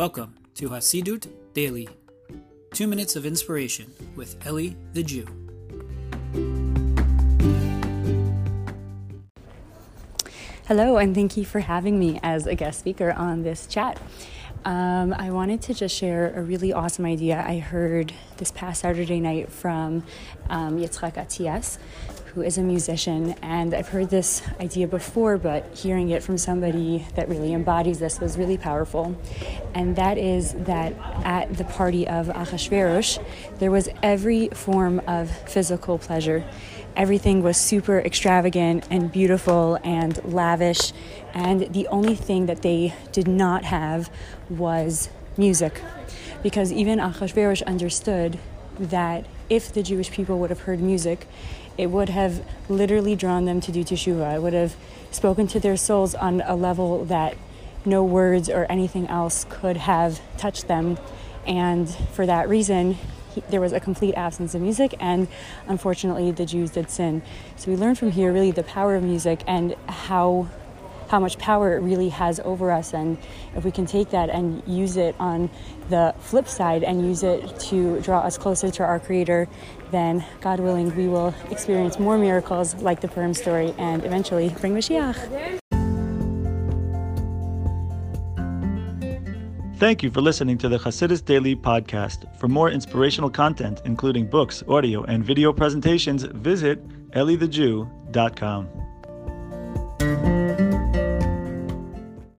Welcome to Hasidut Daily, two minutes of inspiration with Eli the Jew. Hello, and thank you for having me as a guest speaker on this chat. Um, I wanted to just share a really awesome idea I heard this past Saturday night from um, Yitzhak Atias, who is a musician. And I've heard this idea before, but hearing it from somebody that really embodies this was really powerful. And that is that at the party of Achashverosh, there was every form of physical pleasure. Everything was super extravagant and beautiful and lavish. And the only thing that they did not have was music. Because even Achashverosh understood that if the Jewish people would have heard music, it would have literally drawn them to do teshuvah. It would have spoken to their souls on a level that no words or anything else could have touched them. And for that reason, he, there was a complete absence of music, and unfortunately, the Jews did sin. So we learn from here really the power of music and how how much power it really has over us. And if we can take that and use it on the flip side and use it to draw us closer to our Creator, then God willing, we will experience more miracles like the Purim story and eventually bring Mashiach. Thank you for listening to the Hasidus Daily podcast. For more inspirational content, including books, audio, and video presentations, visit elithejew.com.